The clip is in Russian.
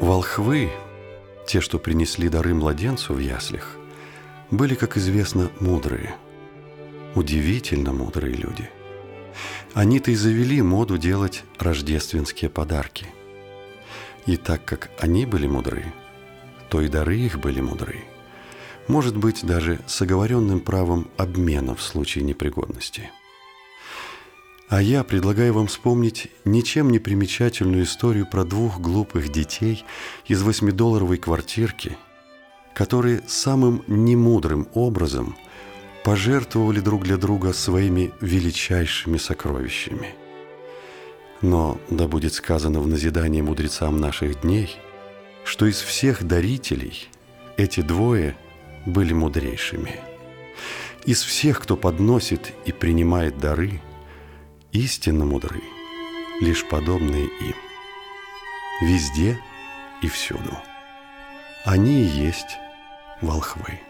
Волхвы, те, что принесли дары младенцу в яслях, были, как известно, мудрые, удивительно мудрые люди. Они-то и завели моду делать рождественские подарки. И так как они были мудры, то и дары их были мудры. Может быть, даже с оговоренным правом обмена в случае непригодности. А я предлагаю вам вспомнить ничем не примечательную историю про двух глупых детей из восьмидолларовой квартирки – которые самым немудрым образом пожертвовали друг для друга своими величайшими сокровищами. Но да будет сказано в назидании мудрецам наших дней, что из всех дарителей эти двое были мудрейшими. Из всех, кто подносит и принимает дары, истинно мудры, лишь подобные им. Везде и всюду. Они и есть волхвы.